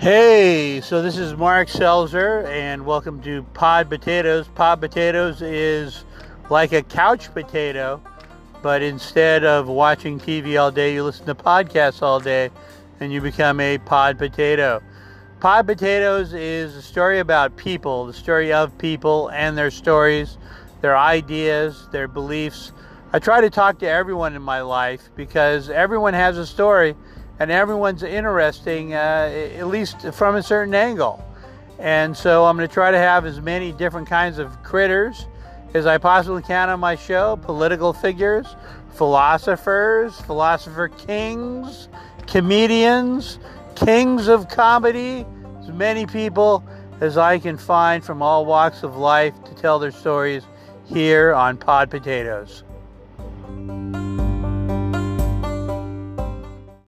Hey, so this is Mark Selzer, and welcome to Pod Potatoes. Pod Potatoes is like a couch potato, but instead of watching TV all day, you listen to podcasts all day, and you become a pod potato. Pod Potatoes is a story about people, the story of people and their stories, their ideas, their beliefs. I try to talk to everyone in my life because everyone has a story and everyone's interesting, uh, at least from a certain angle. And so I'm going to try to have as many different kinds of critters as I possibly can on my show political figures, philosophers, philosopher kings, comedians, kings of comedy, as many people as I can find from all walks of life to tell their stories here on Pod Potatoes.